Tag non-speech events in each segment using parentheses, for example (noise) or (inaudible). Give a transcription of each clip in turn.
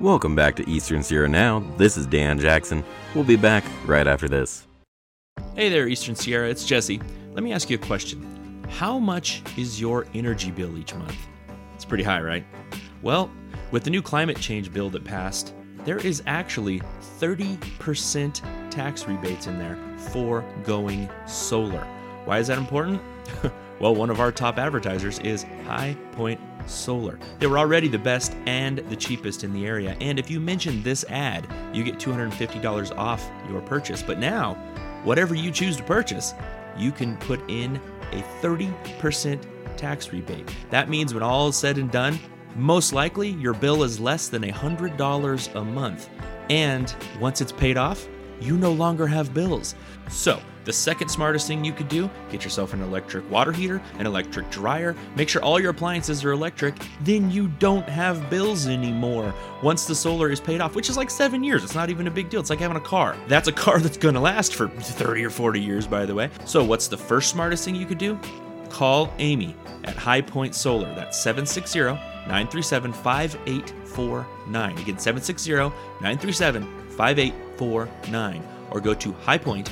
Welcome back to Eastern Sierra Now. This is Dan Jackson. We'll be back right after this. Hey there, Eastern Sierra, it's Jesse. Let me ask you a question. How much is your energy bill each month? It's pretty high, right? Well, with the new climate change bill that passed, there is actually 30% tax rebates in there for going solar. Why is that important? (laughs) well, one of our top advertisers is High Point Solar. They were already the best and the cheapest in the area, and if you mention this ad, you get $250 off your purchase. But now, whatever you choose to purchase, you can put in a 30% tax rebate. That means when all is said and done, most likely your bill is less than $100 a month. And once it's paid off, you no longer have bills. So, the second smartest thing you could do, get yourself an electric water heater, an electric dryer, make sure all your appliances are electric, then you don't have bills anymore once the solar is paid off, which is like seven years. It's not even a big deal. It's like having a car. That's a car (laughs) that's gonna last for 30 or 40 years, by the way. So, what's the first smartest thing you could do? Call Amy at High Point Solar. That's 760 937 5849. Again, 760 937 5849. Or go to highpoint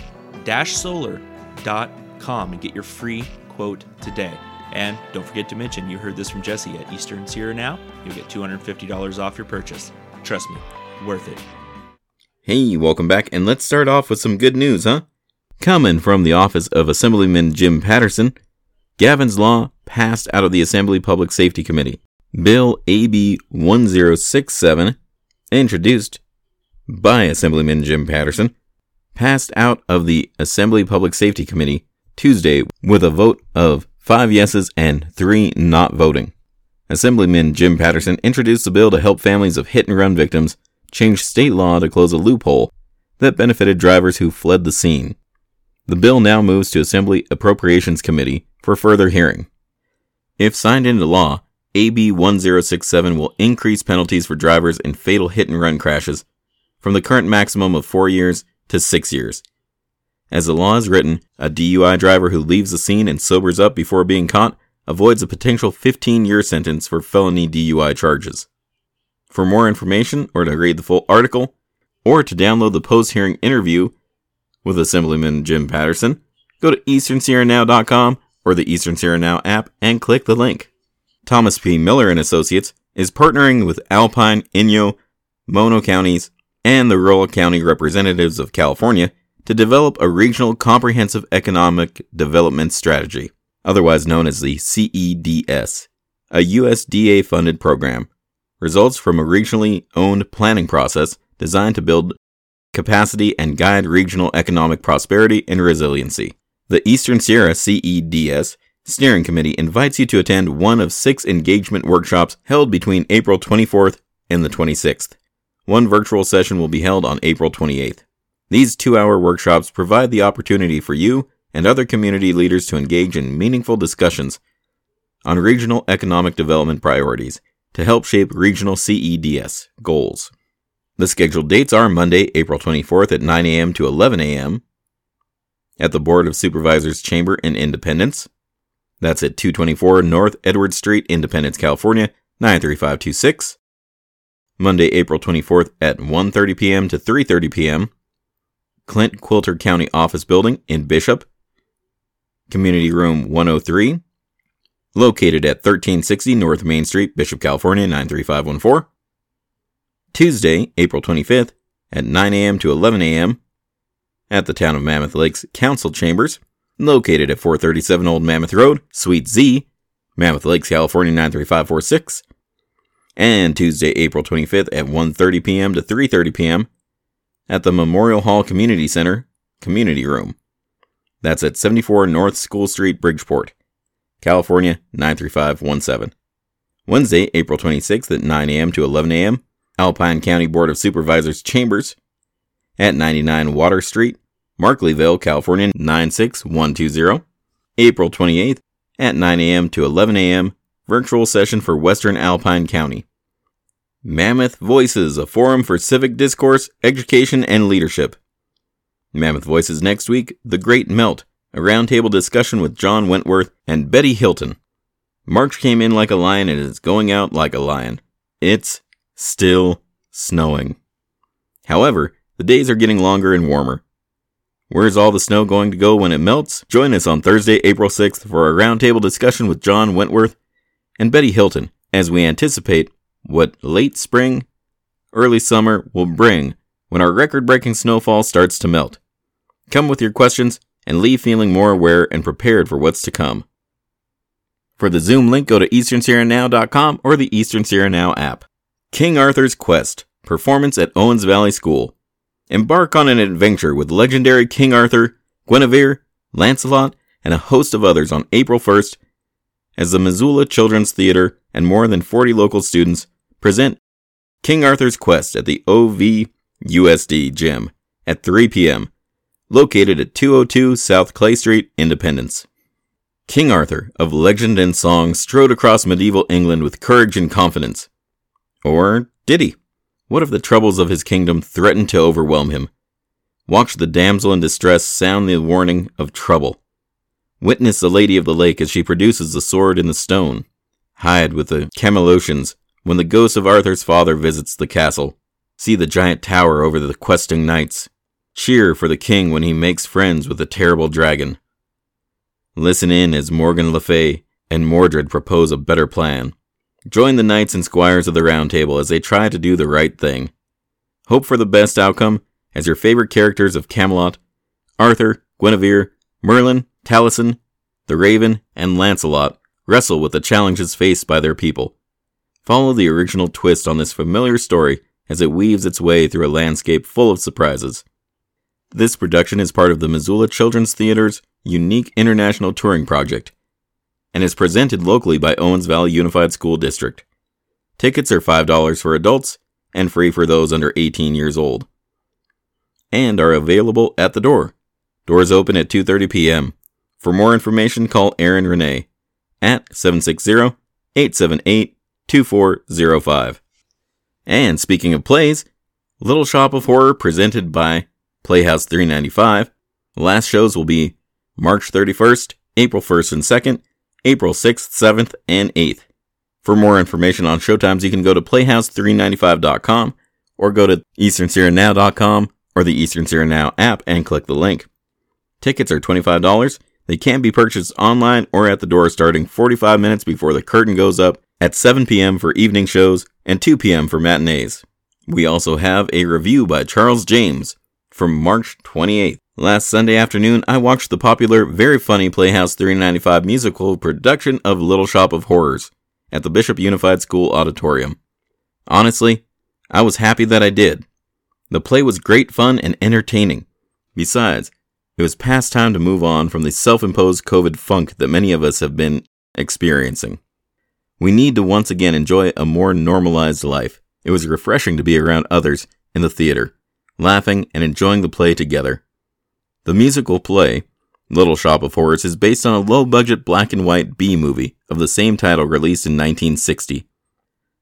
solar.com and get your free quote today. And don't forget to mention you heard this from Jesse at Eastern Sierra Now. You'll get $250 off your purchase. Trust me, worth it. Hey, welcome back, and let's start off with some good news, huh? Coming from the office of Assemblyman Jim Patterson, Gavin's Law passed out of the Assembly Public Safety Committee. Bill AB 1067, introduced by Assemblyman Jim Patterson, passed out of the Assembly Public Safety Committee Tuesday with a vote of five yeses and three not voting. Assemblyman Jim Patterson introduced the bill to help families of hit and run victims change state law to close a loophole that benefited drivers who fled the scene. The bill now moves to Assembly Appropriations Committee for further hearing. If signed into law, AB 1067 will increase penalties for drivers in fatal hit and run crashes from the current maximum of four years to six years. As the law is written, a DUI driver who leaves the scene and sobers up before being caught avoids a potential 15 year sentence for felony DUI charges. For more information or to read the full article, or to download the post hearing interview with Assemblyman Jim Patterson, go to easternsierranow.com or the Eastern Sierra Now app and click the link. Thomas P. Miller and Associates is partnering with Alpine, Inyo, Mono counties, and the rural county representatives of California to develop a regional comprehensive economic development strategy, otherwise known as the CEDS, a USDA funded program. Results from a regionally owned planning process designed to build capacity and guide regional economic prosperity and resiliency. The Eastern Sierra CEDS Steering Committee invites you to attend one of six engagement workshops held between April 24th and the 26th. One virtual session will be held on April 28th. These two hour workshops provide the opportunity for you and other community leaders to engage in meaningful discussions on regional economic development priorities to help shape regional CEDS goals. The scheduled dates are Monday, April 24th at 9 a.m. to 11 a.m. at the Board of Supervisors Chamber in Independence. That's at 224 North Edward Street, Independence, California, 93526. Monday, April 24th at 1:30 p.m. to 3:30 p.m. Clint Quilter County Office Building in Bishop. Community Room 103, located at 1360 North Main Street, Bishop, California 93514. Tuesday, April 25th at 9 a.m. to 11 a.m. at the Town of Mammoth Lakes Council Chambers, located at 437 Old Mammoth Road, Suite Z, Mammoth Lakes, California 93546 and Tuesday, April 25th at 1:30 p.m. to 3:30 p.m. at the Memorial Hall Community Center Community Room. That's at 74 North School Street, Bridgeport, California 93517. Wednesday, April 26th at 9 a.m. to 11 a.m. Alpine County Board of Supervisors Chambers at 99 Water Street, Markleeville, California 96120. April 28th at 9 a.m. to 11 a.m virtual session for Western Alpine County. Mammoth Voices, a forum for civic discourse, education, and leadership. Mammoth Voices next week, The Great Melt, a roundtable discussion with John Wentworth and Betty Hilton. March came in like a lion and is going out like a lion. It's still snowing. However, the days are getting longer and warmer. Where's all the snow going to go when it melts? Join us on Thursday, April 6th for a roundtable discussion with John Wentworth and Betty Hilton as we anticipate what late spring, early summer will bring when our record breaking snowfall starts to melt. Come with your questions and leave feeling more aware and prepared for what's to come. For the Zoom link, go to easternsierranow.com or the Eastern Sierra Now app. King Arthur's Quest Performance at Owens Valley School. Embark on an adventure with legendary King Arthur, Guinevere, Lancelot, and a host of others on April 1st as the Missoula Children's Theater and more than 40 local students present King Arthur's Quest at the OVUSD Gym at 3 p.m., located at 202 South Clay Street, Independence. King Arthur, of legend and song, strode across medieval England with courage and confidence. Or did he? What if the troubles of his kingdom threatened to overwhelm him? Watch the damsel in distress sound the warning of trouble. Witness the Lady of the Lake as she produces the sword in the stone. Hide with the Camelotians when the ghost of Arthur's father visits the castle. See the giant tower over the questing knights. Cheer for the king when he makes friends with the terrible dragon. Listen in as Morgan Le Fay and Mordred propose a better plan. Join the knights and squires of the Round Table as they try to do the right thing. Hope for the best outcome as your favorite characters of Camelot, Arthur, Guinevere, Merlin, Taliesin, the Raven, and Lancelot wrestle with the challenges faced by their people. Follow the original twist on this familiar story as it weaves its way through a landscape full of surprises. This production is part of the Missoula Children's Theater's unique international touring project and is presented locally by Owens Valley Unified School District. Tickets are $5 for adults and free for those under 18 years old and are available at the door. Doors open at 2:30 p.m. For more information call Aaron Renee at 760-878-2405. And speaking of plays, Little Shop of Horror presented by Playhouse 395. The last shows will be March 31st, April 1st and 2nd, April 6th, 7th, and 8th. For more information on showtimes, you can go to playhouse395.com or go to easternsierranow.com or the Eastern Sierra Now app and click the link. Tickets are $25. They can be purchased online or at the door starting 45 minutes before the curtain goes up at 7 p.m. for evening shows and 2 p.m. for matinees. We also have a review by Charles James from March 28th. Last Sunday afternoon, I watched the popular, very funny Playhouse 395 musical production of Little Shop of Horrors at the Bishop Unified School Auditorium. Honestly, I was happy that I did. The play was great fun and entertaining. Besides, it was past time to move on from the self imposed COVID funk that many of us have been experiencing. We need to once again enjoy a more normalized life. It was refreshing to be around others in the theater, laughing and enjoying the play together. The musical play, Little Shop of Horrors, is based on a low budget black and white B movie of the same title released in 1960.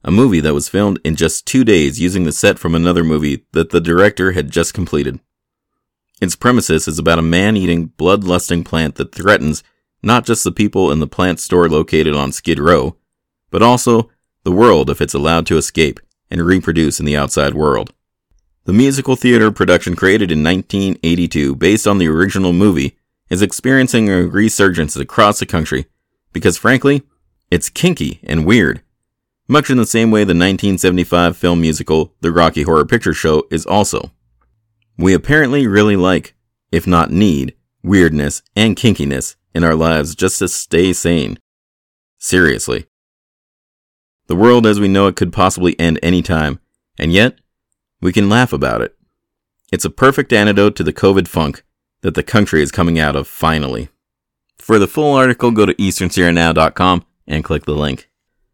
A movie that was filmed in just two days using the set from another movie that the director had just completed. Its premises is about a man eating, blood lusting plant that threatens not just the people in the plant store located on Skid Row, but also the world if it's allowed to escape and reproduce in the outside world. The musical theater production created in 1982 based on the original movie is experiencing a resurgence across the country because frankly, it's kinky and weird. Much in the same way the 1975 film musical The Rocky Horror Picture Show is also. We apparently really like, if not need, weirdness and kinkiness in our lives just to stay sane. Seriously. The world as we know it could possibly end any time, and yet, we can laugh about it. It's a perfect antidote to the COVID funk that the country is coming out of finally. For the full article, go to easternsierranow.com and click the link.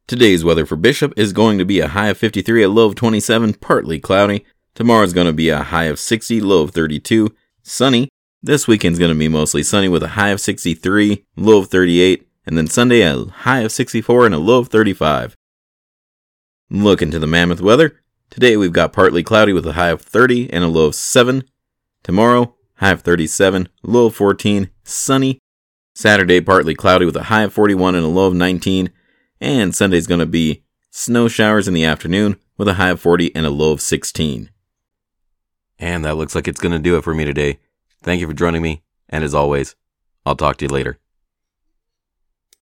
Today's weather for Bishop is going to be a high of 53, a low of 27, partly cloudy. Tomorrow's going to be a high of 60, low of 32, sunny. This weekend's going to be mostly sunny with a high of 63, low of 38, and then Sunday a high of 64 and a low of 35. Look into the mammoth weather. Today we've got partly cloudy with a high of 30 and a low of 7. Tomorrow, high of 37, low of 14, sunny. Saturday, partly cloudy with a high of 41 and a low of 19. And Sunday's going to be snow showers in the afternoon with a high of 40 and a low of 16. And that looks like it's going to do it for me today. Thank you for joining me, and as always, I'll talk to you later.